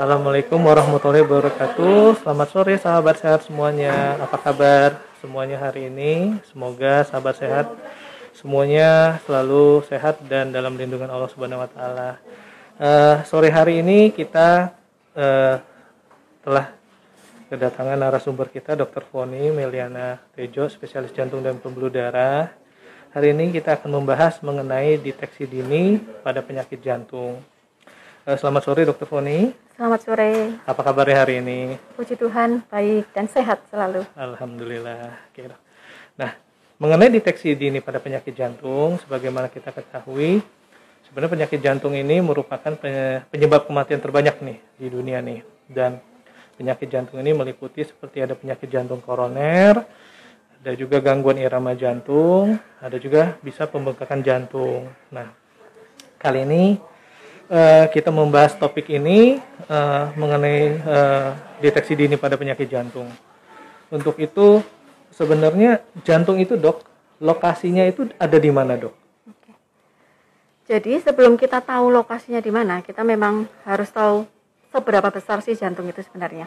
Assalamualaikum warahmatullahi wabarakatuh. Selamat sore sahabat sehat semuanya. Apa kabar semuanya hari ini? Semoga sahabat sehat semuanya selalu sehat dan dalam lindungan Allah Subhanahu wa taala. Uh, sore hari ini kita uh, telah kedatangan narasumber kita Dr. Foni Meliana Tejo, spesialis jantung dan pembuluh darah. Hari ini kita akan membahas mengenai deteksi dini pada penyakit jantung. Uh, selamat sore Dr. Foni. Selamat sore. Apa kabarnya hari ini? Puji Tuhan, baik dan sehat selalu. Alhamdulillah. Oke. Nah, mengenai deteksi dini pada penyakit jantung, sebagaimana kita ketahui, sebenarnya penyakit jantung ini merupakan penyebab kematian terbanyak nih di dunia nih. Dan penyakit jantung ini meliputi seperti ada penyakit jantung koroner, ada juga gangguan irama jantung, ada juga bisa pembengkakan jantung. Nah, kali ini uh, kita membahas topik ini uh, mengenai uh, deteksi dini pada penyakit jantung. Untuk itu sebenarnya jantung itu dok lokasinya itu ada di mana dok? Oke. Jadi sebelum kita tahu lokasinya di mana, kita memang harus tahu seberapa besar sih jantung itu sebenarnya.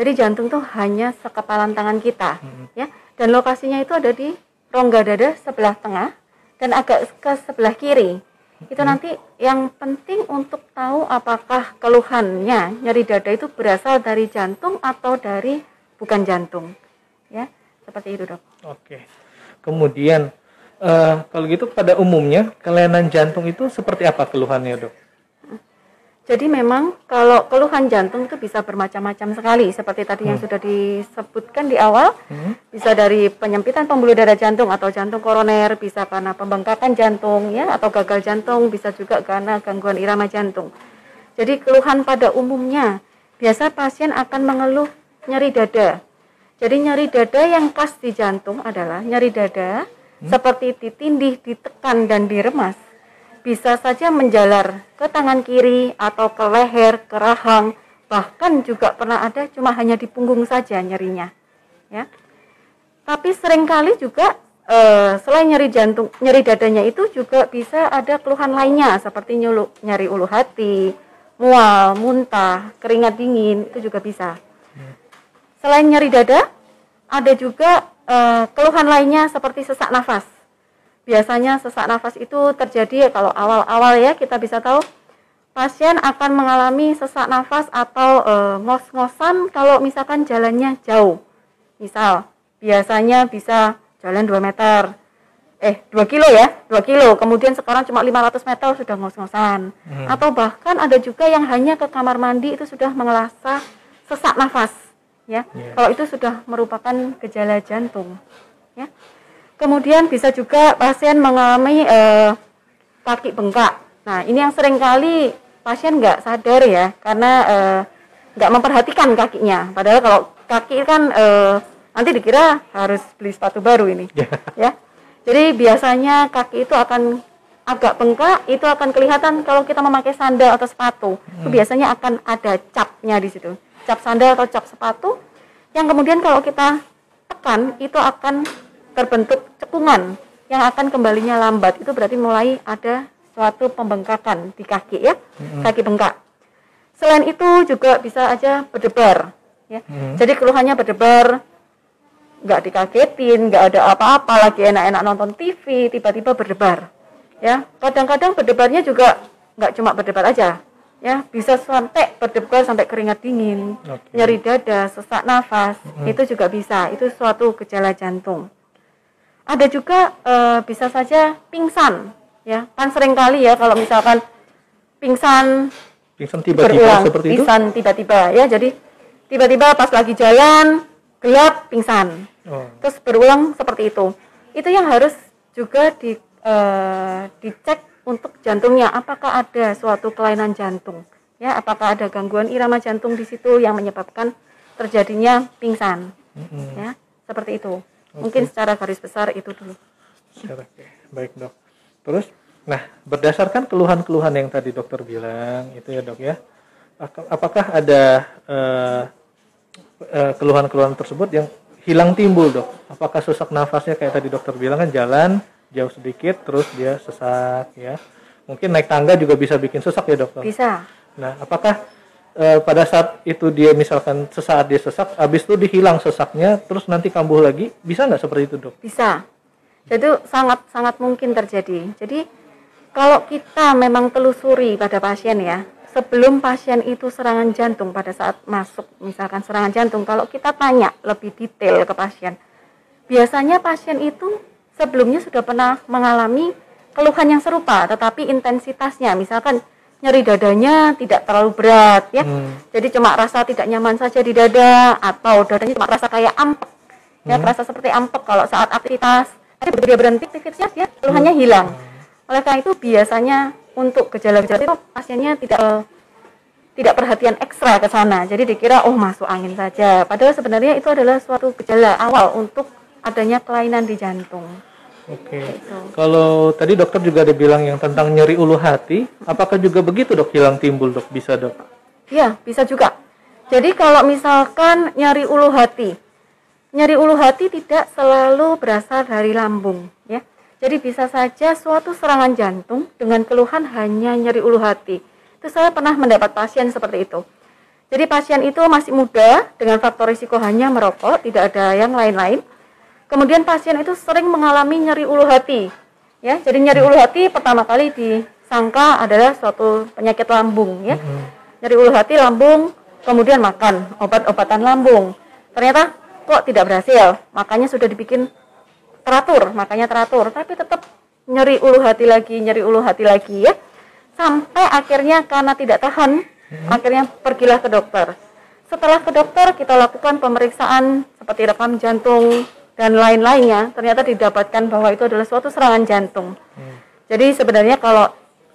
Jadi jantung itu hanya sekepalan tangan kita, hmm. ya. Dan lokasinya itu ada di rongga dada sebelah tengah dan agak ke sebelah kiri itu nanti yang penting untuk tahu apakah keluhannya nyeri dada itu berasal dari jantung atau dari bukan jantung. Ya seperti itu dok. Oke. Kemudian uh, kalau gitu pada umumnya kelainan jantung itu seperti apa keluhannya dok jadi memang kalau keluhan jantung itu bisa bermacam-macam sekali seperti tadi hmm. yang sudah disebutkan di awal, hmm. bisa dari penyempitan pembuluh darah jantung atau jantung koroner, bisa karena pembengkakan jantung ya atau gagal jantung, bisa juga karena gangguan irama jantung. Jadi keluhan pada umumnya biasa pasien akan mengeluh nyeri dada. Jadi nyeri dada yang khas di jantung adalah nyeri dada hmm. seperti ditindih, ditekan dan diremas bisa saja menjalar ke tangan kiri atau ke leher, ke rahang, bahkan juga pernah ada cuma hanya di punggung saja nyerinya. Ya. Tapi sering kali juga e, selain nyeri jantung, nyeri dadanya itu juga bisa ada keluhan lainnya seperti nyulu, nyeri ulu hati, mual, muntah, keringat dingin itu juga bisa. Selain nyeri dada, ada juga e, keluhan lainnya seperti sesak nafas biasanya sesak nafas itu terjadi kalau awal-awal ya kita bisa tahu pasien akan mengalami sesak nafas atau e, ngos-ngosan kalau misalkan jalannya jauh. Misal biasanya bisa jalan 2 meter, eh 2 kilo ya, 2 kilo, kemudian sekarang cuma 500 meter sudah ngos-ngosan. Hmm. Atau bahkan ada juga yang hanya ke kamar mandi itu sudah mengelasa sesak nafas ya. Yeah. Kalau itu sudah merupakan gejala jantung ya. Kemudian bisa juga pasien mengalami eh, kaki bengkak. Nah, ini yang sering kali pasien nggak sadar ya, karena eh, nggak memperhatikan kakinya. Padahal kalau kaki kan eh, nanti dikira harus beli sepatu baru ini, ya. Jadi biasanya kaki itu akan agak bengkak, itu akan kelihatan kalau kita memakai sandal atau sepatu. Hmm. Itu biasanya akan ada capnya di situ, cap sandal atau cap sepatu. Yang kemudian kalau kita tekan itu akan terbentuk cekungan yang akan kembalinya lambat itu berarti mulai ada suatu pembengkakan di kaki ya hmm. kaki bengkak selain itu juga bisa aja berdebar ya hmm. jadi keluhannya berdebar nggak dikagetin nggak ada apa-apa lagi enak-enak nonton TV tiba-tiba berdebar ya kadang-kadang berdebarnya juga nggak cuma berdebar aja ya bisa sampai berdebar sampai keringat dingin okay. nyeri dada sesak nafas hmm. itu juga bisa itu suatu gejala jantung ada juga e, bisa saja pingsan ya. Kan sering kali ya kalau misalkan pingsan pingsan tiba-tiba seperti itu? pingsan tiba-tiba ya. Jadi tiba-tiba pas lagi jalan gelap pingsan. Oh. terus berulang seperti itu. Itu yang harus juga di e, dicek untuk jantungnya. Apakah ada suatu kelainan jantung ya? Apakah ada gangguan irama jantung di situ yang menyebabkan terjadinya pingsan mm -hmm. ya? Seperti itu Okay. Mungkin secara garis besar itu dulu. Secara, baik dok. Terus, nah berdasarkan keluhan-keluhan yang tadi dokter bilang itu ya dok ya, apakah ada uh, uh, keluhan-keluhan tersebut yang hilang timbul dok? Apakah sesak nafasnya kayak tadi dokter bilang kan jalan jauh sedikit terus dia sesak ya? Mungkin naik tangga juga bisa bikin sesak ya dokter? Bisa. Nah, apakah eh, pada saat itu dia misalkan sesaat dia sesak, habis itu dihilang sesaknya, terus nanti kambuh lagi, bisa nggak seperti itu dok? Bisa. Jadi sangat sangat mungkin terjadi. Jadi kalau kita memang telusuri pada pasien ya, sebelum pasien itu serangan jantung pada saat masuk misalkan serangan jantung, kalau kita tanya lebih detail ke pasien, biasanya pasien itu sebelumnya sudah pernah mengalami keluhan yang serupa, tetapi intensitasnya misalkan nyeri dadanya tidak terlalu berat ya. Hmm. Jadi cuma rasa tidak nyaman saja di dada atau dadanya cuma rasa kayak ampek. Ya, hmm. rasa seperti ampek kalau saat aktivitas. Tapi dia berhenti aktivitasnya ya, keluhannya hmm. hilang. Oleh karena itu biasanya untuk gejala-gejala itu pasiennya tidak tidak perhatian ekstra ke sana. Jadi dikira oh masuk angin saja. Padahal sebenarnya itu adalah suatu gejala awal untuk adanya kelainan di jantung. Oke. Okay. Gitu. Kalau tadi dokter juga ada bilang yang tentang nyeri ulu hati, apakah juga begitu dok hilang timbul dok? Bisa dok? Iya, bisa juga. Jadi kalau misalkan nyeri ulu hati, nyeri ulu hati tidak selalu berasal dari lambung, ya. Jadi bisa saja suatu serangan jantung dengan keluhan hanya nyeri ulu hati. Itu saya pernah mendapat pasien seperti itu. Jadi pasien itu masih muda dengan faktor risiko hanya merokok, tidak ada yang lain-lain Kemudian pasien itu sering mengalami nyeri ulu hati. Ya, jadi nyeri ulu hati pertama kali disangka adalah suatu penyakit lambung ya. Mm-hmm. Nyeri ulu hati lambung, kemudian makan obat-obatan lambung. Ternyata kok tidak berhasil. Makanya sudah dibikin teratur, makanya teratur, tapi tetap nyeri ulu hati lagi, nyeri ulu hati lagi ya. Sampai akhirnya karena tidak tahan, hmm. akhirnya pergilah ke dokter. Setelah ke dokter kita lakukan pemeriksaan seperti rekam jantung, dan lain-lainnya ternyata didapatkan bahwa itu adalah suatu serangan jantung. Hmm. Jadi sebenarnya kalau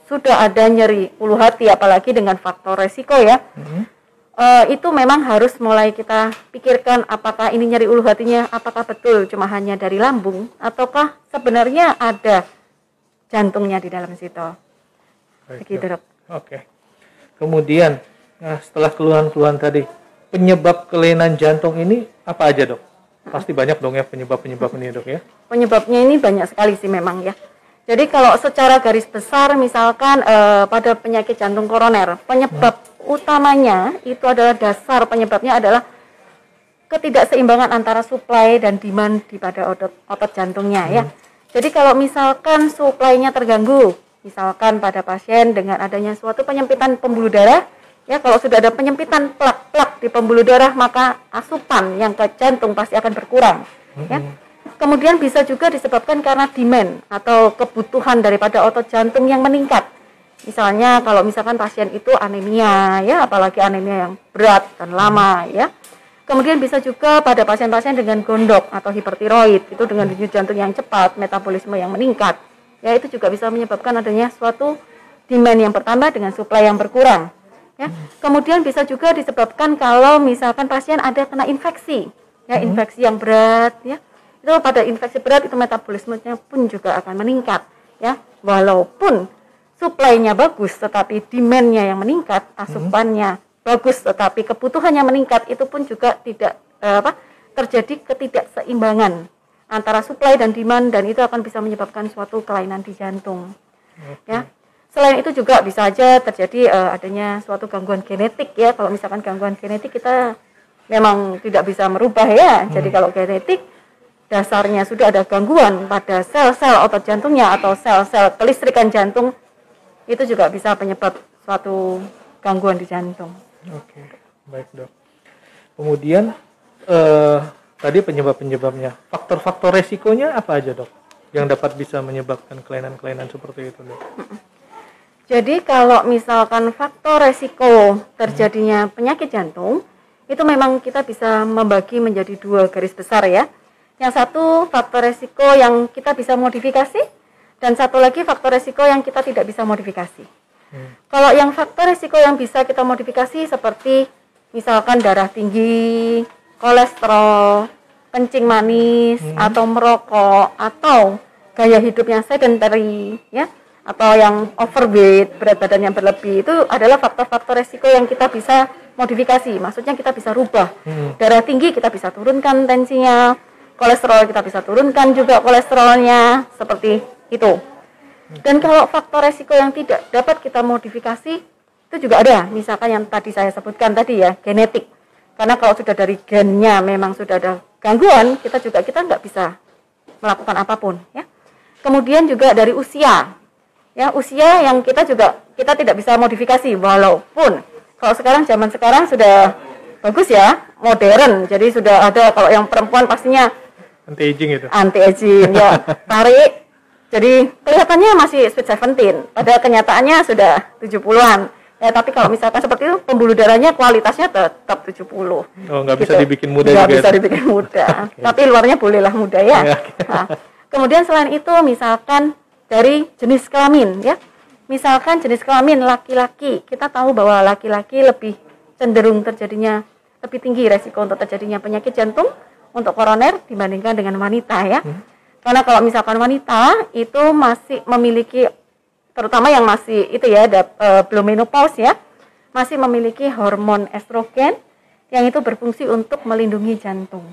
sudah ada nyeri ulu hati apalagi dengan faktor resiko ya, hmm. uh, itu memang harus mulai kita pikirkan apakah ini nyeri ulu hatinya apakah betul cuma hanya dari lambung ataukah sebenarnya ada jantungnya di dalam situ. Baik, Begitu dok. Oke. Kemudian nah setelah keluhan-keluhan tadi penyebab kelainan jantung ini apa aja dok? Pasti banyak dong ya penyebab-penyebab ini dok ya? Penyebabnya ini banyak sekali sih memang ya. Jadi kalau secara garis besar misalkan eh, pada penyakit jantung koroner, penyebab hmm. utamanya itu adalah dasar penyebabnya adalah ketidakseimbangan antara suplai dan demand di pada otot, otot jantungnya ya. hmm. ya. Jadi kalau misalkan suplainya terganggu, misalkan pada pasien dengan adanya suatu penyempitan pembuluh darah, Ya, kalau sudah ada penyempitan plak-plak di pembuluh darah, maka asupan yang ke jantung pasti akan berkurang. Mm-hmm. Ya. Kemudian bisa juga disebabkan karena demand atau kebutuhan daripada otot jantung yang meningkat. Misalnya kalau misalkan pasien itu anemia, ya, apalagi anemia yang berat dan lama, ya. Kemudian bisa juga pada pasien-pasien dengan gondok atau hipertiroid, itu dengan denyut jantung yang cepat, metabolisme yang meningkat. Ya, itu juga bisa menyebabkan adanya suatu demand yang bertambah dengan suplai yang berkurang. Ya. Kemudian bisa juga disebabkan kalau misalkan pasien ada kena infeksi, ya hmm. infeksi yang berat, ya itu pada infeksi berat itu metabolismenya pun juga akan meningkat, ya walaupun suplainya bagus tetapi demandnya yang meningkat, asupannya hmm. bagus tetapi kebutuhannya meningkat itu pun juga tidak eh, apa terjadi ketidakseimbangan antara suplai dan demand dan itu akan bisa menyebabkan suatu kelainan di jantung. Okay. Ya. Selain itu juga bisa saja terjadi uh, adanya suatu gangguan genetik ya. Kalau misalkan gangguan genetik kita memang tidak bisa merubah ya. Hmm. Jadi kalau genetik dasarnya sudah ada gangguan pada sel-sel otot jantungnya atau sel-sel kelistrikan jantung itu juga bisa penyebab suatu gangguan di jantung. Oke, baik dok. Kemudian uh, tadi penyebab-penyebabnya, faktor-faktor resikonya apa aja dok? Yang dapat bisa menyebabkan kelainan-kelainan seperti itu dok? Jadi kalau misalkan faktor resiko terjadinya penyakit jantung, itu memang kita bisa membagi menjadi dua garis besar ya. Yang satu faktor resiko yang kita bisa modifikasi, dan satu lagi faktor resiko yang kita tidak bisa modifikasi. Hmm. Kalau yang faktor resiko yang bisa kita modifikasi seperti misalkan darah tinggi, kolesterol, kencing manis, hmm. atau merokok, atau gaya hidup yang sedentary, ya atau yang overweight, berat badan yang berlebih itu adalah faktor-faktor resiko yang kita bisa modifikasi. Maksudnya kita bisa rubah. Hmm. Darah tinggi kita bisa turunkan tensinya, kolesterol kita bisa turunkan juga kolesterolnya seperti itu. Dan kalau faktor resiko yang tidak dapat kita modifikasi itu itu juga ada misalkan yang tadi saya sebutkan tadi ya genetik karena kalau sudah dari gennya memang sudah ada gangguan kita juga kita nggak bisa melakukan apa pun ya kemudian juga dari usia ya usia yang kita juga kita tidak bisa modifikasi walaupun kalau sekarang zaman sekarang sudah bagus ya modern. Jadi sudah ada kalau yang perempuan pastinya anti aging itu anti aging ya tarik. Jadi kelihatannya masih sweet 17 pada kenyataannya sudah 70-an ya tapi kalau misalkan seperti itu pembuluh darahnya kualitasnya tetap 70 oh nggak bisa Gitu. dibikin muda Nggak juga bisa ya? dibikin muda. Tapi luarnya bolehlah muda ya. Ya, Nah, kemudian selain itu misalkan dari jenis kelamin ya misalkan jenis kelamin laki-laki kita tahu bahwa laki-laki lebih cenderung terjadinya lebih tinggi resiko untuk terjadinya penyakit jantung untuk koroner dibandingkan dengan wanita ya karena kalau misalkan wanita itu masih memiliki terutama yang masih itu ya ada, eh, belum menopause ya masih memiliki hormon estrogen yang itu berfungsi untuk melindungi jantung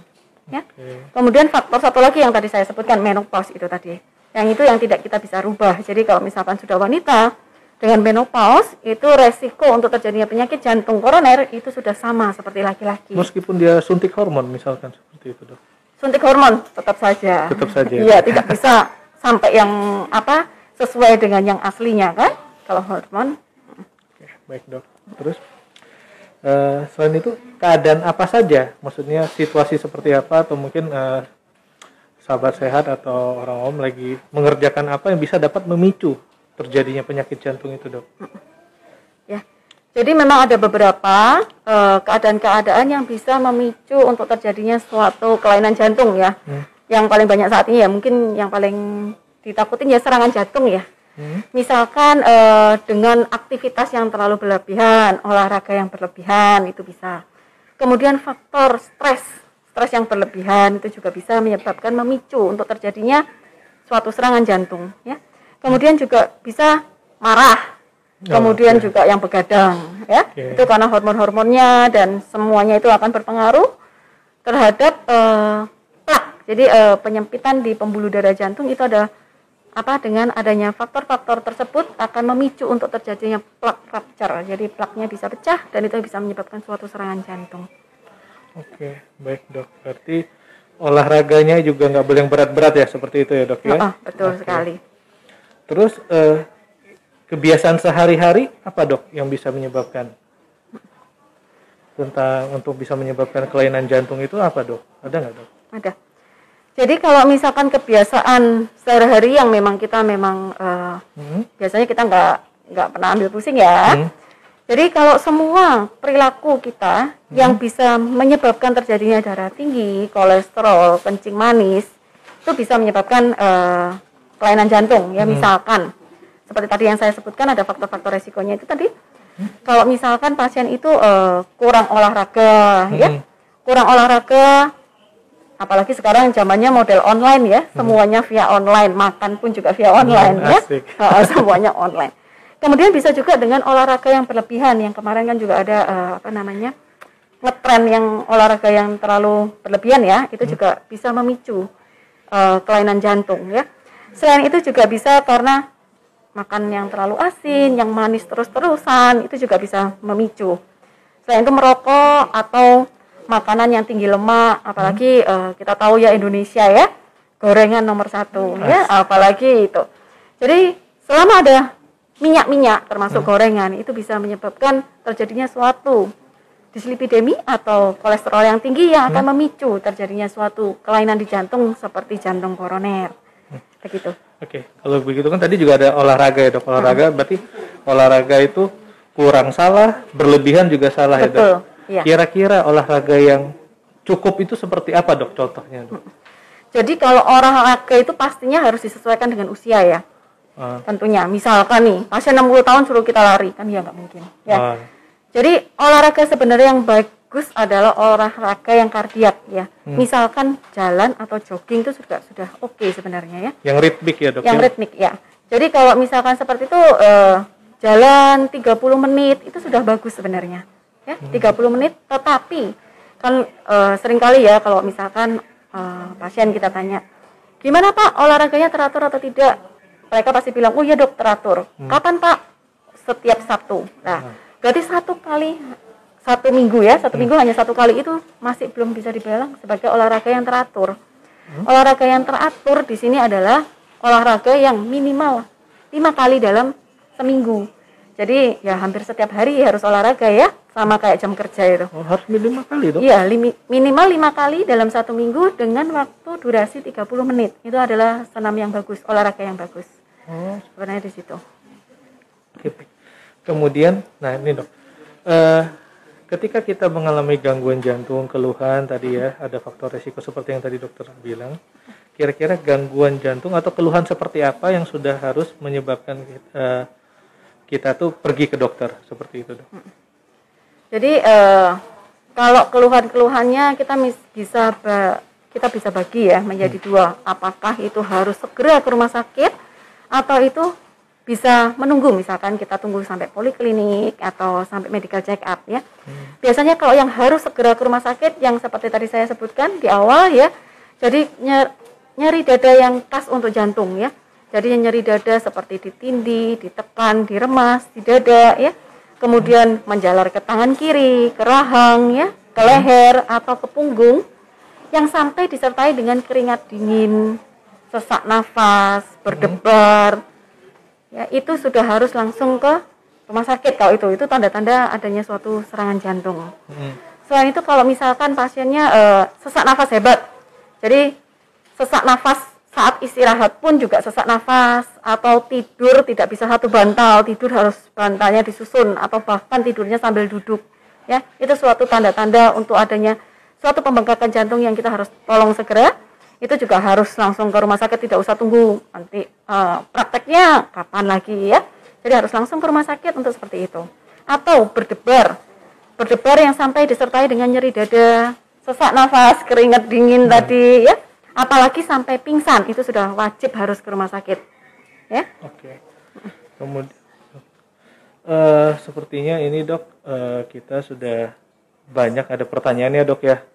ya Oke. Kemudian faktor satu lagi yang tadi saya sebutkan menopause itu tadi. Yang itu yang tidak kita bisa rubah. Jadi kalau misalkan sudah wanita dengan menopause itu resiko untuk terjadinya penyakit jantung koroner itu sudah sama seperti laki-laki. meskipun dia suntik hormon misalkan seperti itu dok Suntik hormon tetap saja. Tetap saja. Iya, tidak bisa sampai yang apa sesuai dengan yang aslinya kan? Kalau hormon Oke, baik dok. Terus eh, selain itu keadaan apa saja? Maksudnya situasi seperti apa atau mungkin eh, sahabat sehat atau orang om lagi mengerjakan apa yang bisa dapat memicu terjadinya penyakit jantung itu dok? ya. Jadi memang ada beberapa eh, keadaan-keadaan yang bisa memicu untuk terjadinya suatu kelainan jantung ya. Hmm. Yang paling banyak saat ini ya mungkin yang paling ditakutin ya serangan jantung ya. Hmm. Misalkan eh, dengan aktivitas yang terlalu berlebihan, olahraga yang berlebihan itu bisa. Kemudian faktor stres, stres yang berlebihan itu juga bisa menyebabkan memicu untuk terjadinya suatu serangan jantung ya. Kemudian juga bisa marah. Oh, Kemudian oke. juga yang begadang ya. Oke. Itu karena hormon-hormonnya dan semuanya itu akan berpengaruh terhadap eh, plak. Jadi eh, penyempitan di pembuluh darah jantung itu ada apa dengan adanya faktor-faktor tersebut akan memicu untuk terjadinya plak rupture. Jadi plaknya bisa pecah dan itu bisa menyebabkan suatu serangan jantung. Oke, baik dok. Berarti olahraganya juga nggak boleh yang berat-berat ya seperti itu ya dok ya? Ah, betul Oke. sekali. Terus eh, kebiasaan sehari-hari apa dok yang bisa menyebabkan tentang untuk bisa menyebabkan kelainan jantung itu apa dok? Ada nggak dok? Ada. Jadi kalau misalkan kebiasaan sehari-hari yang memang kita memang eh, Hmm? biasanya kita nggak nggak pernah ambil pusing ya. Hmm. Jadi kalau semua perilaku kita yang bisa menyebabkan terjadinya darah tinggi, kolesterol, kencing manis, itu bisa menyebabkan eh, kelainan jantung. Ya misalkan seperti tadi yang saya sebutkan ada faktor-faktor resikonya itu tadi. Kalau misalkan pasien itu eh, kurang olahraga, ya, Hmm. kurang olahraga, apalagi sekarang zamannya model online ya, semuanya via online, makan pun juga via online ya, asik. Heeh, semuanya online. Kemudian bisa juga dengan olahraga yang berlebihan, yang kemarin kan juga ada eh, apa namanya ngetren yang olahraga yang terlalu berlebihan ya, itu juga bisa memicu eh, kelainan jantung ya. Selain itu juga bisa karena makan yang terlalu asin, yang manis terus-terusan, itu juga bisa memicu. Selain itu merokok atau makanan yang tinggi lemak, apalagi eh, kita tahu ya Indonesia ya, gorengan nomor satu ya, apalagi itu. Jadi selama ada minyak-minyak termasuk gorengan itu bisa menyebabkan terjadinya suatu dislipidemi atau kolesterol yang tinggi yang akan memicu terjadinya suatu kelainan di jantung seperti jantung koroner. Begitu. Oke, kalau begitu kan tadi juga ada olahraga ya dok. Olahraga berarti olahraga itu kurang salah, berlebihan juga salah ya dok. Betul, iya. Kira-kira olahraga yang cukup itu seperti apa dok contohnya dok? Jadi kalau olahraga itu pastinya harus disesuaikan dengan usia ya. Ah, Tentunya. Misalkan nih, pasien 60 tahun suruh kita lari, kan ya nggak mungkin. Ya. ah, Jadi olahraga sebenarnya yang bagus adalah olahraga yang kardiak ya. Hmm. Misalkan jalan atau jogging itu sudah sudah oke sebenarnya ya. yang ritmik ya dok. Yang ya? ritmik ya. Jadi kalau misalkan seperti itu eh, jalan 30 menit itu sudah bagus sebenarnya. Ya, Hmm. 30 menit tetapi kan eh, sering kali ya kalau misalkan eh, pasien kita tanya, "Gimana Pak olahraganya teratur atau tidak?" Mereka pasti bilang, "Oh iya Dok, teratur." Hmm. Kapan Pak? Setiap Sabtu. Nah, berarti satu kali satu minggu ya satu minggu hanya satu kali itu masih belum bisa dibilang sebagai olahraga yang teratur olahraga yang teratur di sini adalah olahraga yang minimal lima kali dalam seminggu jadi ya hampir setiap hari harus olahraga ya sama kayak jam kerja itu Oh, harus minimal kali dok. Iya, limi- minimal lima kali dalam satu minggu dengan waktu durasi 30 menit. Itu adalah senam yang bagus, olahraga yang bagus. Oh, Sebenarnya di situ. Kemudian, nah ini dok, Eh, ketika kita mengalami gangguan jantung, keluhan tadi ya, ada faktor resiko seperti yang tadi dokter bilang. Kira-kira gangguan jantung atau keluhan seperti apa yang sudah harus menyebabkan kita, kita tuh pergi ke dokter seperti itu dok? Jadi eh, kalau keluhan-keluhannya kita bisa kita bisa bagi ya menjadi dua. Apakah itu harus segera ke rumah sakit atau itu bisa menunggu misalkan kita tunggu sampai poliklinik atau sampai medical check up ya. Biasanya kalau yang harus segera ke rumah sakit yang seperti tadi saya sebutkan di awal ya. Jadi nyer- nyeri dada yang khas untuk jantung ya. Jadi nyeri dada seperti ditindih, ditekan, diremas di dada ya. Kemudian menjalar ke tangan kiri, ke rahang ya, ke leher atau ke punggung yang sampai disertai dengan keringat dingin, sesak nafas, berdebar. Ya, itu sudah harus langsung ke rumah sakit kalau itu. Itu tanda-tanda adanya suatu serangan jantung. Hmm. Selain itu kalau misalkan pasiennya eh, sesak nafas hebat, jadi sesak nafas saat istirahat pun juga sesak nafas atau tidur tidak bisa satu bantal, tidur harus bantalnya disusun atau bahkan tidurnya sambil duduk. Ya, itu suatu tanda-tanda untuk adanya suatu pembengkakan jantung yang kita harus tolong segera. Itu juga harus langsung ke rumah sakit, tidak usah tunggu nanti eh, prakteknya kapan lagi ya. Jadi harus langsung ke rumah sakit untuk seperti itu. Atau berdebar, berdebar yang sampai disertai dengan nyeri dada, sesak nafas, keringat dingin tadi ya. Apalagi sampai pingsan itu sudah wajib harus ke rumah sakit. Ya. Oke. Kemudian eh sepertinya ini dok eh, kita sudah banyak ada pertanyaannya dok ya.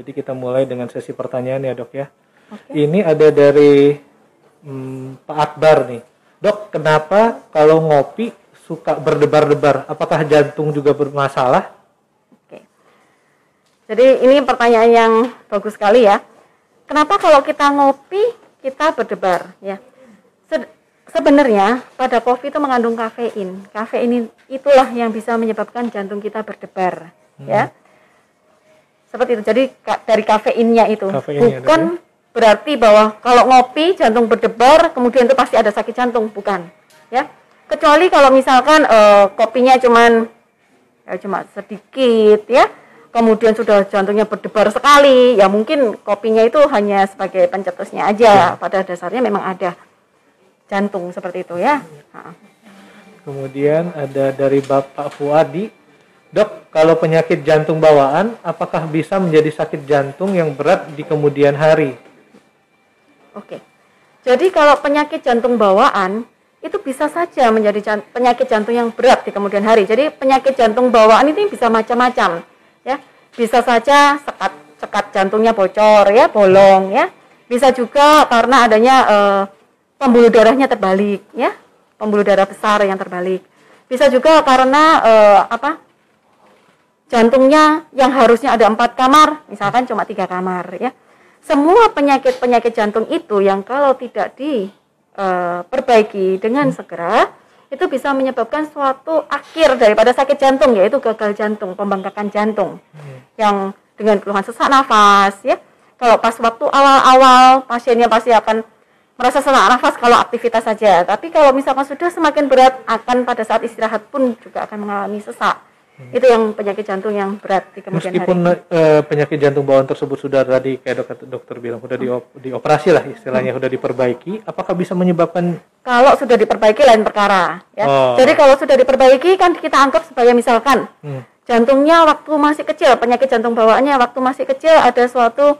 Jadi kita mulai dengan sesi pertanyaan ya dok ya. Ini ada dari hmm, Pak Akbar nih. Dok, kenapa kalau ngopi suka berdebar-debar? Apakah jantung juga bermasalah? Oke. Jadi ini pertanyaan yang bagus sekali ya. Kenapa kalau kita ngopi kita berdebar ya? Se- sebenarnya pada kopi itu mengandung kafein. Kafein itulah yang bisa menyebabkan jantung kita berdebar ya. Seperti itu. Jadi ka- dari kafeinnya itu Kafeinnya, bukan berarti bahwa kalau ngopi jantung berdebar kemudian itu pasti ada sakit jantung, bukan ya. Kecuali kalau misalkan eh, kopinya cuman ya cuma sedikit ya kemudian sudah jantungnya berdebar sekali ya mungkin kopinya itu hanya sebagai pencetusnya aja pada dasarnya memang ada jantung seperti itu ya Ha. Kemudian ada dari Bapak Fuadi. Dok, kalau penyakit jantung bawaan, apakah bisa menjadi sakit jantung yang berat di kemudian hari? oke. Jadi kalau penyakit jantung bawaan itu bisa saja menjadi jan- penyakit jantung yang berat di kemudian hari. Jadi penyakit jantung bawaan ini bisa macam-macam ya. Bisa saja sekat sekat jantungnya bocor ya bolong ya. Bisa juga karena adanya eh, pembuluh darahnya terbalik ya. Pembuluh darah besar yang terbalik. Bisa juga karena eh, apa jantungnya yang harusnya ada empat kamar misalkan cuma tiga kamar ya. Semua penyakit penyakit jantung itu yang kalau tidak diperbaiki dengan segera itu bisa menyebabkan suatu akhir daripada sakit jantung yaitu gagal jantung pembengkakan jantung. Yang dengan keluhan sesak nafas ya. Kalau pas waktu awal-awal pasiennya pasti akan merasa sesak nafas kalau aktivitas saja. Tapi kalau misalkan sudah semakin berat akan pada saat istirahat pun juga akan mengalami sesak itu yang penyakit jantung yang berat di kemudian Meskipun hari eh, penyakit jantung bawaan tersebut sudah tadi kayak dokter, dokter bilang sudah diop- dioperasi lah istilahnya sudah diperbaiki, apakah bisa menyebabkan? Kalau sudah diperbaiki lain perkara ya. Oh. jadi kalau sudah diperbaiki kan kita anggap sebagai misalkan hmm, jantungnya waktu masih kecil penyakit jantung bawaannya waktu masih kecil ada suatu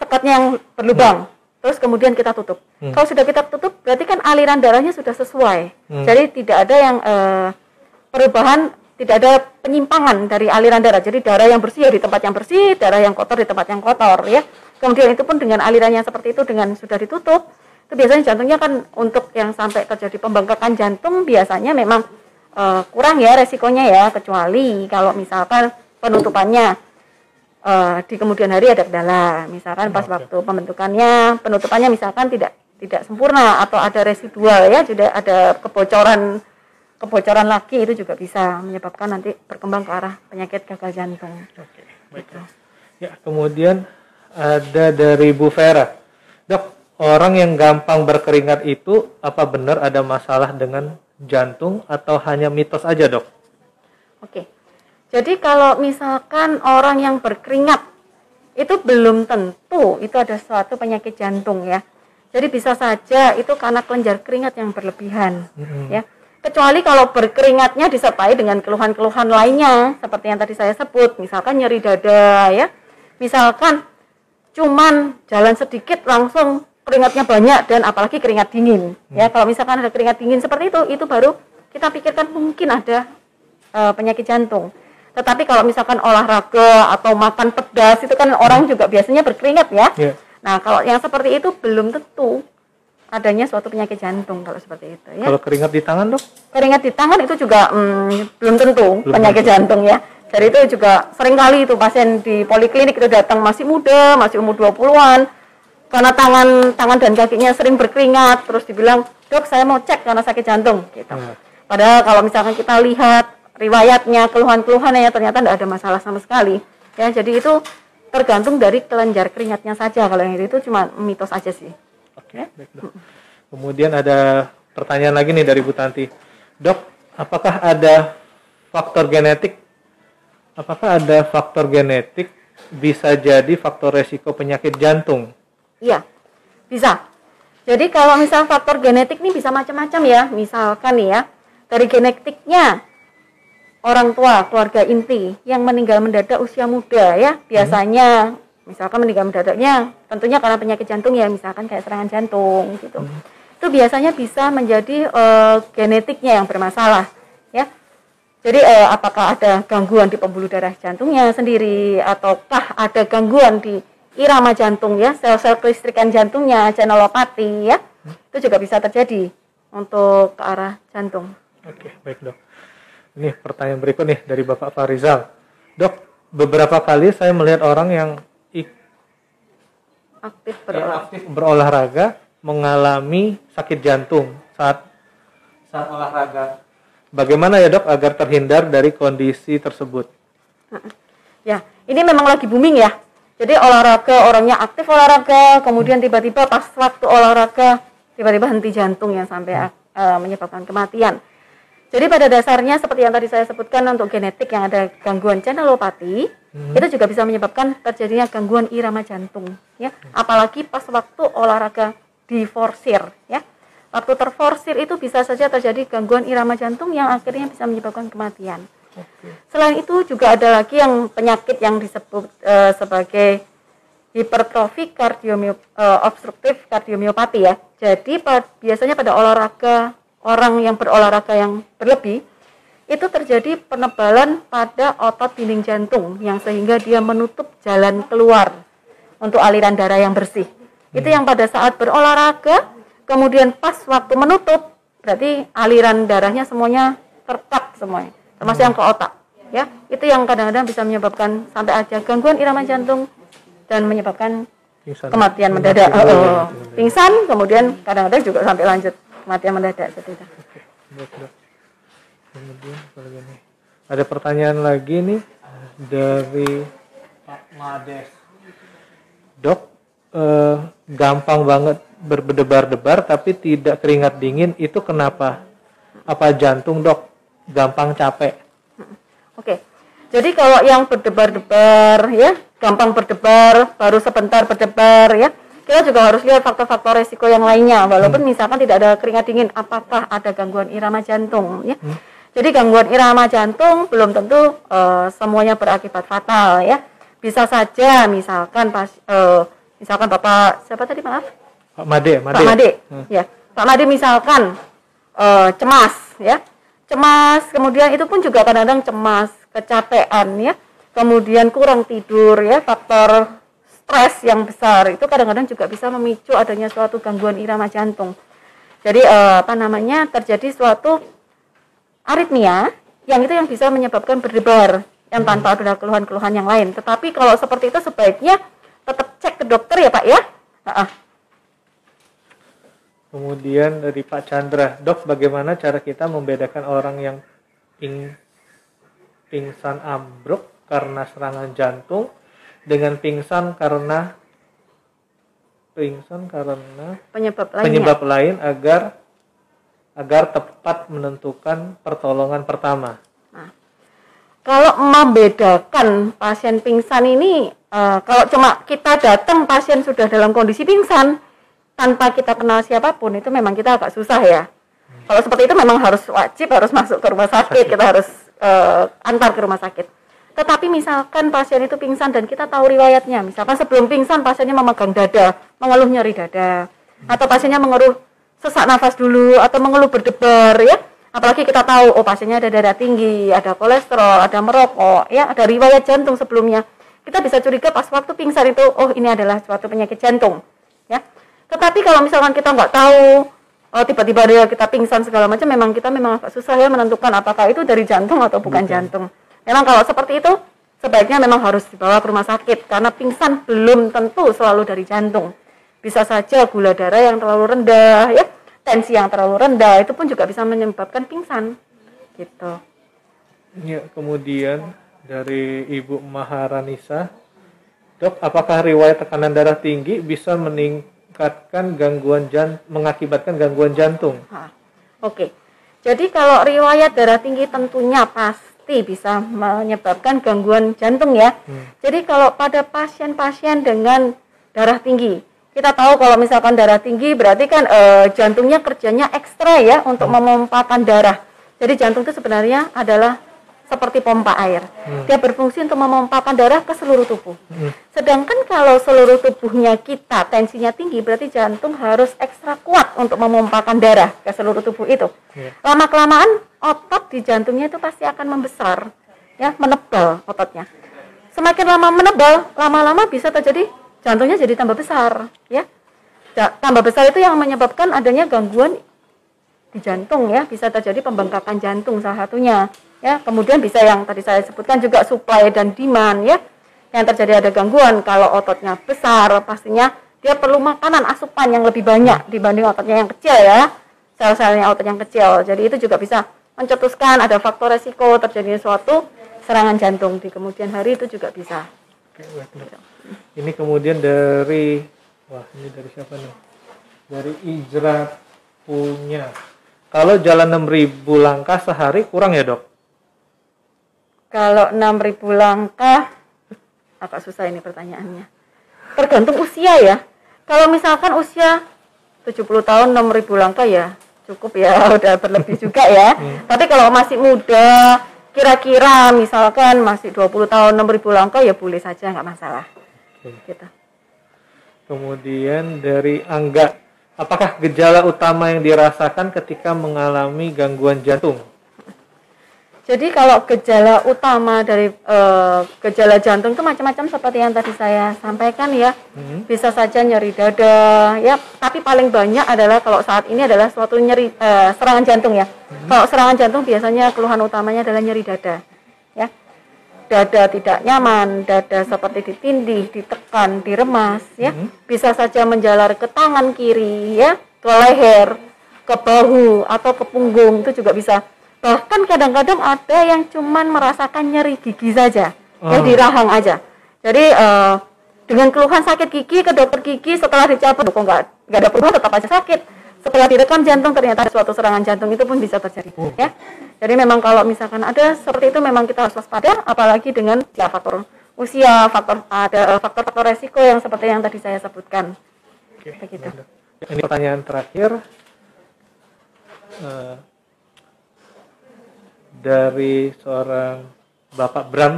sekatnya yang berlubang terus kemudian kita tutup. Hmm. kalau sudah kita tutup berarti kan aliran darahnya sudah sesuai. Hmm. jadi tidak ada yang eh, perubahan tidak ada penyimpangan dari aliran darah. Jadi darah yang bersih ya di tempat yang bersih darah yang kotor di tempat yang kotor ya. Kemudian itu pun dengan alirannya seperti itu dengan sudah ditutup itu biasanya jantungnya kan untuk yang sampai terjadi pembengkakan jantung biasanya memang eh, kurang ya resikonya ya. Kecuali kalau misalkan penutupannya eh, di kemudian hari ada kendala. Misalkan pas waktu pembentukannya penutupannya misalkan tidak tidak sempurna atau ada residual ya sudah ada kebocoran kebocoran lagi itu juga bisa menyebabkan nanti berkembang ke arah penyakit gagal jantung Oke, baiklah. Ya, kemudian ada dari Bu Vera. Dok, orang yang gampang berkeringat itu apa benar ada masalah dengan jantung atau hanya mitos aja, Dok? Oke. Jadi kalau misalkan orang yang berkeringat itu belum tentu itu ada suatu penyakit jantung ya. Jadi bisa saja itu karena kelenjar keringat yang berlebihan Mm-mm. ya. Kecuali kalau berkeringatnya disertai dengan keluhan-keluhan lainnya seperti yang tadi saya sebut, misalkan nyeri dada ya. Misalkan cuman jalan sedikit langsung keringatnya banyak dan apalagi keringat dingin ya. Kalau misalkan ada keringat dingin seperti itu, itu baru kita pikirkan mungkin ada eh, penyakit jantung. Tetapi kalau misalkan olahraga atau makan pedas itu kan orang juga biasanya berkeringat ya. Ya. Nah, kalau yang seperti itu belum tentu adanya suatu penyakit jantung kalau seperti itu ya. Kalau keringat di tangan, Dok? Keringat di tangan itu juga mm, belum tentu Belum penyakit tentu. jantung ya. Jadi itu juga sering kali itu pasien di poliklinik itu datang masih muda, masih umur 20-an. Karena tangan tangan dan kakinya sering berkeringat, terus dibilang, "Dok, saya mau cek karena sakit jantung." gitu. Nah, Padahal kalau misalkan kita lihat riwayatnya, keluhan-keluhannya ternyata tidak ada masalah sama sekali. Ya, jadi itu tergantung dari kelenjar keringatnya saja. Kalau yang itu cuma mitos aja sih. Oke, baik. Kemudian ada pertanyaan lagi nih dari Bu Tanti. Dok, apakah ada faktor genetik? Apakah ada faktor genetik bisa jadi faktor resiko penyakit jantung? Iya, bisa. Jadi kalau misal faktor genetik nih bisa macam-macam ya. Misalkan nih ya, dari genetiknya orang tua, keluarga inti yang meninggal mendadak usia muda ya. Biasanya misalkan meninggal mendadaknya tentunya karena penyakit jantung ya, misalkan kayak serangan jantung gitu. Itu biasanya bisa menjadi eh, genetiknya yang bermasalah ya. Jadi eh, apakah ada gangguan di pembuluh darah jantungnya sendiri ataukah ada gangguan di irama jantung ya, sel-sel kelistrikan jantungnya, channelopati ya. Itu juga bisa terjadi untuk ke arah jantung. Oke, baik dok. Ini pertanyaan berikut nih dari Bapak Farizal. Dok, beberapa kali saya melihat orang yang Aktif yang berolah. aktif berolahraga mengalami sakit jantung saat saat olahraga. Bagaimana ya dok agar terhindar dari kondisi tersebut? Ya, ini memang lagi booming ya. Jadi olahraga orangnya aktif olahraga, kemudian tiba-tiba pas waktu olahraga tiba-tiba henti jantung yang sampai eh, menyebabkan kematian. Jadi pada dasarnya seperti yang tadi saya sebutkan untuk genetik yang ada gangguan channelopati, itu juga bisa menyebabkan terjadinya gangguan irama jantung, ya. Apalagi pas waktu olahraga diforsir, ya. Waktu terforsir itu bisa saja terjadi gangguan irama jantung yang akhirnya bisa menyebabkan kematian. Selain itu juga ada lagi yang penyakit yang disebut eh, sebagai hipertrofi kardiomio eh, obstruktif kardiomiopati ya. Jadi pa- biasanya pada olahraga orang yang berolahraga yang berlebih itu terjadi penebalan pada otot dinding jantung yang sehingga dia menutup jalan keluar untuk aliran darah yang bersih. Itu yang pada saat berolahraga kemudian pas waktu menutup berarti aliran darahnya semuanya terkat semuanya termasuk yang ke otak ya itu yang kadang-kadang bisa menyebabkan sampai ada gangguan irama jantung dan menyebabkan Pingsan. kematian mendadak Pingsan. Oh, oh. pingsan kemudian kadang-kadang juga sampai lanjut kematian mendadak seperti itu. Kemudian apa lagi nih? Ada pertanyaan lagi nih dari Pak Mades. Dok, eh, gampang banget berdebar-debar tapi tidak keringat dingin itu kenapa? Apa jantung dok? Gampang capek? Oke. Jadi kalau yang berdebar-debar ya, gampang berdebar, baru sebentar berdebar ya. Kita juga harus lihat faktor-faktor resiko yang lainnya. Walaupun misalkan tidak ada keringat dingin, apakah ada gangguan irama jantung ya. Jadi gangguan irama jantung belum tentu eh, semuanya berakibat fatal ya. Bisa saja misalkan pas eh, misalkan Bapak siapa tadi maaf? Pak Made, Made. Pak Made, Hmm. ya. Pak Made misalkan eh, cemas, ya, cemas, kemudian itu pun juga kadang-kadang cemas, kecapean, ya, kemudian kurang tidur, ya, faktor stres yang besar itu kadang-kadang juga bisa memicu adanya suatu gangguan irama jantung. Jadi eh, apa namanya terjadi suatu aritmia yang itu yang bisa menyebabkan berdebar yang tanpa ada keluhan-keluhan yang lain. Tetapi kalau seperti itu sebaiknya tetap cek ke dokter ya Pak ya. Kemudian dari Pak Chandra, dok bagaimana cara kita membedakan orang yang ping, pingsan ambruk karena serangan jantung dengan pingsan karena pingsan karena Penyebab penyebab lain agar agar tepat menentukan pertolongan pertama. Kalau membedakan pasien pingsan ini, eh, kalau cuma kita datang pasien sudah dalam kondisi pingsan tanpa kita kenal siapa pun itu memang kita agak susah ya. Kalau seperti itu memang harus wajib harus masuk ke rumah sakit, kita harus eh, antar ke rumah sakit. Tetapi misalkan pasien itu pingsan dan kita tahu riwayatnya, misalkan sebelum pingsan pasiennya memegang dada, mengeluh nyeri dada, atau pasiennya mengeluh sesak nafas dulu atau mengeluh berdebar ya, apalagi kita tahu oh pasiennya ada darah tinggi, ada kolesterol, ada merokok, ya ada riwayat jantung sebelumnya. Kita bisa curiga pas waktu pingsan itu, oh ini adalah suatu penyakit jantung, ya. Tetapi kalau misalkan kita nggak tahu, oh tiba-tiba dia kita pingsan segala macam, memang kita memang agak susah ya menentukan apakah itu dari jantung atau bukan jantung. Memang kalau seperti itu sebaiknya memang harus dibawa ke rumah sakit karena pingsan belum tentu selalu dari jantung. Bisa saja gula darah yang terlalu rendah, ya tensi yang terlalu rendah itu pun juga bisa menyebabkan pingsan. Gitu. Ya, kemudian dari Ibu Maharanisa, dok, apakah riwayat tekanan darah tinggi bisa meningkatkan gangguan jan mengakibatkan gangguan jantung? Ha, Oke. Jadi kalau riwayat darah tinggi tentunya pasti bisa menyebabkan gangguan jantung ya. Jadi kalau pada pasien-pasien dengan darah tinggi, kita tahu kalau misalkan darah tinggi berarti kan eh, jantungnya kerjanya ekstra ya untuk memompakan darah. Jadi jantung itu sebenarnya adalah seperti pompa air. Dia berfungsi untuk memompakan darah ke seluruh tubuh. Sedangkan kalau seluruh tubuhnya kita tensinya tinggi, berarti jantung harus ekstra kuat untuk memompakan darah ke seluruh tubuh itu. Iya. Lama kelamaan otot di jantungnya itu pasti akan membesar, ya menebal ototnya. Semakin lama menebal, lama-lama bisa terjadi jantungnya jadi tambah besar, ya. Tambah besar itu yang menyebabkan adanya gangguan di jantung ya. Bisa terjadi pembengkakan jantung salah satunya ya. Kemudian bisa yang tadi saya sebutkan juga supply dan demand ya. Yang terjadi ada gangguan kalau ototnya besar pastinya dia perlu makanan asupan yang lebih banyak dibanding ototnya yang kecil ya. Sel-selnya otot yang kecil. Jadi itu juga bisa mencetuskan ada faktor resiko terjadinya suatu serangan jantung di kemudian hari itu juga bisa. Oke, dok. Ini kemudian dari wah ini dari siapa nih? Dari Ijra punya. Kalau jalan 6000 langkah sehari kurang ya, Dok? Kalau 6000 langkah agak susah ini pertanyaannya. Tergantung usia ya. Kalau misalkan usia 70 tahun 6000 langkah ya cukup ya udah berlebih juga ya. Tapi kalau masih muda kira-kira misalkan masih 20 tahun 6000 langkah ya boleh saja nggak masalah. Oke. Gitu. Kemudian dari Angga, apakah gejala utama yang dirasakan ketika mengalami gangguan jantung? Jadi kalau gejala utama dari eh, gejala jantung itu macam-macam seperti yang tadi saya sampaikan ya. Hmm. Bisa saja nyeri dada ya, tapi paling banyak adalah kalau saat ini adalah suatu nyeri eh, serangan jantung ya. Kalau serangan jantung biasanya keluhan utamanya adalah nyeri dada. Ya. Dada tidak nyaman, dada seperti ditindih, ditekan, diremas ya. Bisa saja menjalar ke tangan kiri ya, ke leher, ke bahu atau ke punggung itu juga bisa bahkan kadang-kadang ada yang cuman merasakan nyeri gigi saja ya Oh. di rahang aja jadi eh, dengan keluhan sakit gigi ke dokter gigi setelah dicabut kok nggak nggak ada perubahan tetap aja sakit setelah direkam jantung ternyata ada suatu serangan jantung itu pun bisa terjadi ya jadi memang kalau misalkan ada seperti itu memang kita harus waspada apalagi dengan ya, faktor usia faktor ada eh, faktor-faktor resiko yang seperti yang tadi saya sebutkan Oke, Begitu. Ini pertanyaan terakhir Eh, dari seorang Bapak Bram.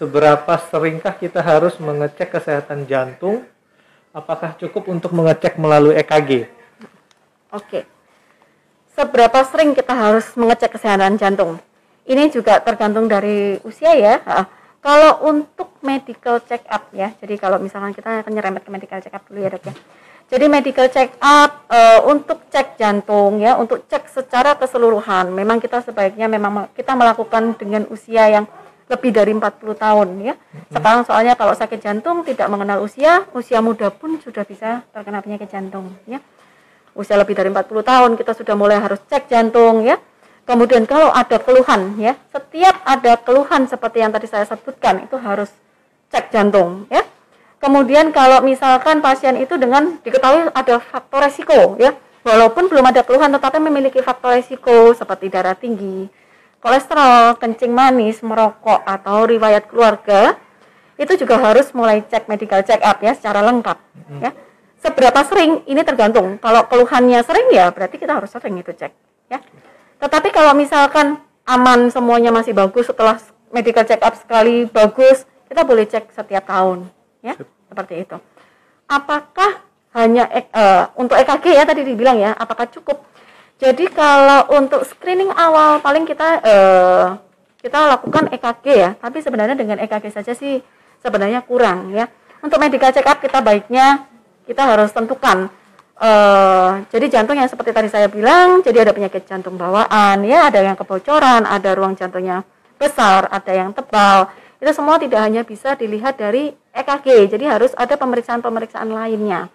Seberapa seringkah kita harus mengecek kesehatan jantung? Apakah cukup untuk mengecek melalui EKG? Oke. Seberapa sering kita harus mengecek kesehatan jantung? Ini juga tergantung dari usia ya. Kalau untuk medical check up ya, jadi kalau misalkan kita akan nyerempet ke medical check up dulu ya dok ya. Jadi medical check up uh, untuk cek jantung ya, untuk cek secara keseluruhan. Memang kita sebaiknya memang kita melakukan dengan usia yang lebih dari 40 tahun ya. Sekarang soalnya kalau sakit jantung tidak mengenal usia, usia muda pun sudah bisa terkena penyakit jantung ya. Usia lebih dari 40 tahun kita sudah mulai harus cek jantung ya. Kemudian kalau ada keluhan ya, setiap ada keluhan seperti yang tadi saya sebutkan itu harus cek jantung ya Kemudian kalau misalkan pasien itu dengan diketahui ada faktor resiko ya, walaupun belum ada keluhan tetapi memiliki faktor resiko seperti darah tinggi, kolesterol, kencing manis, merokok atau riwayat keluarga, itu juga harus mulai cek medical check up ya secara lengkap ya. Seberapa sering ini tergantung. Kalau keluhannya sering ya berarti kita harus sering itu cek ya. Tetapi kalau misalkan aman semuanya masih bagus setelah medical check up sekali bagus, kita boleh cek setiap tahun ya seperti itu. Apakah hanya uh, untuk EKG ya tadi dibilang ya, apakah cukup? Jadi kalau untuk screening awal paling kita uh, kita lakukan EKG ya, tapi sebenarnya dengan EKG saja sih sebenarnya kurang ya. Untuk medical check up kita baiknya kita harus tentukan uh, jadi jantung yang seperti tadi saya bilang, jadi ada penyakit jantung bawaan ya, ada yang kebocoran, ada ruang jantungnya besar, ada yang tebal itu semua tidak hanya bisa dilihat dari EKG, jadi harus ada pemeriksaan-pemeriksaan lainnya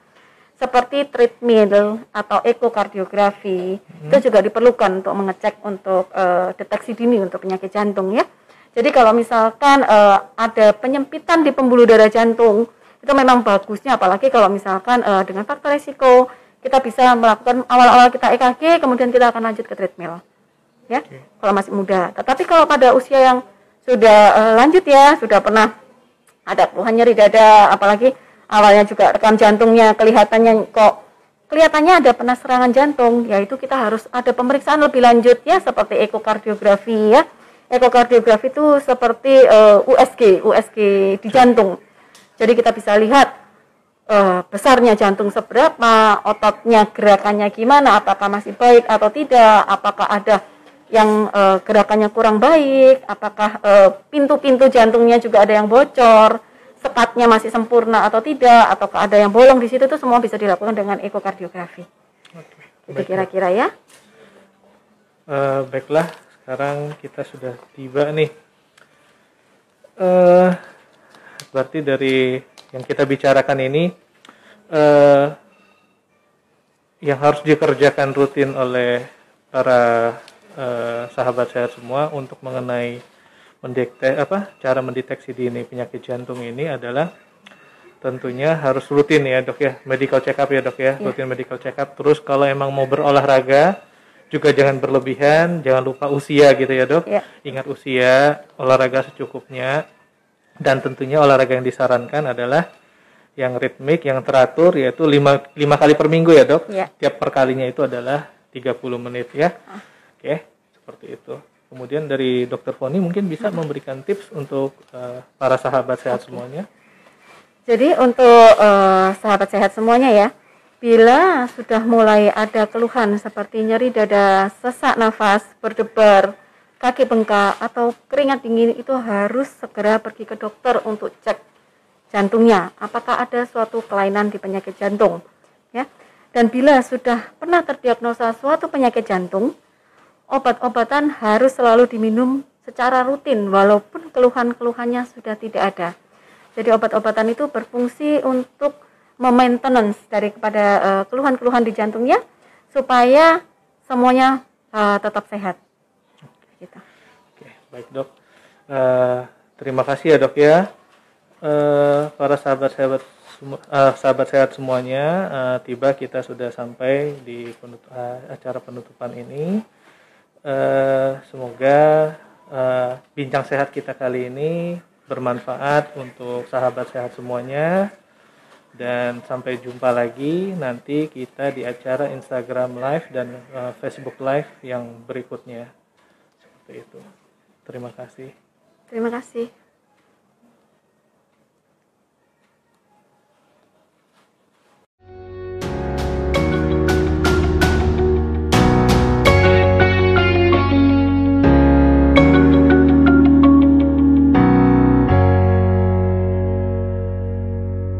seperti treadmill atau ekokardiografi hmm. itu juga diperlukan untuk mengecek untuk uh, deteksi dini untuk penyakit jantung ya. Jadi kalau misalkan uh, ada penyempitan di pembuluh darah jantung itu memang bagusnya apalagi kalau misalkan uh, dengan faktor resiko kita bisa melakukan awal-awal kita EKG kemudian kita akan lanjut ke treadmill ya okay. kalau masih muda. Tetapi kalau pada usia yang sudah uh, lanjut ya, sudah pernah ada keluhan nyeri dada, apalagi awalnya juga rekam jantungnya kelihatannya kok kelihatannya ada pernah serangan jantung, yaitu kita harus ada pemeriksaan lebih lanjut ya seperti ekokardiografi ya. Ekokardiografi itu seperti uh, eh, USG, USG di jantung. Jadi kita bisa lihat uh, besarnya jantung seberapa, ototnya gerakannya gimana, apakah masih baik atau tidak, apakah ada yang uh, gerakannya kurang baik, apakah uh, pintu-pintu jantungnya juga ada yang bocor, sekatnya masih sempurna atau tidak, atau ada yang bolong di situ itu semua bisa dilakukan dengan ekokardiografi. Oke, itu kira-kira ya. Uh, baiklah, sekarang kita sudah tiba nih. Uh, berarti dari yang kita bicarakan ini, uh, yang harus dikerjakan rutin oleh para eh, sahabat sehat semua untuk mengenai mendekte apa cara mendeteksi dini penyakit jantung ini adalah tentunya harus rutin ya dok ya. Medical check up ya dok ya, ya. rutin medical check up terus kalau emang mau berolahraga juga jangan berlebihan. Jangan lupa usia gitu ya dok. Ya. ingat usia olahraga secukupnya dan tentunya olahraga yang disarankan adalah yang ritmik yang teratur yaitu lima, lima kali per minggu ya dok ya. tiap perkalinya itu adalah 30 menit ya ah. Oke, seperti itu. Kemudian dari Dokter Foni mungkin bisa memberikan tips untuk uh, para sahabat sehat okay. semuanya. Jadi untuk uh, sahabat sehat semuanya ya, bila sudah mulai ada keluhan seperti nyeri dada, sesak nafas, berdebar, kaki bengkak atau keringat dingin itu harus segera pergi ke dokter untuk cek jantungnya. Apakah ada suatu kelainan di penyakit jantung? Ya. Dan bila sudah pernah terdiagnosa suatu penyakit jantung, obat-obatan harus selalu diminum secara rutin walaupun keluhan-keluhannya sudah tidak ada. Jadi obat-obatan itu berfungsi untuk memaintenance dari kepada uh, keluhan-keluhan di jantungnya supaya semuanya uh, tetap sehat. Gitu. Oke, baik dok. Uh, terima kasih ya dok ya. Uh, para sahabat-sahabat uh, sahabat sehat semuanya, uh, tiba kita sudah sampai di penutup, uh, acara penutupan ini. Uh, semoga uh, bincang sehat kita kali ini bermanfaat untuk sahabat sehat semuanya dan sampai jumpa lagi nanti kita di acara Instagram Live dan uh, Facebook Live yang berikutnya seperti itu. Terima kasih. Terima kasih.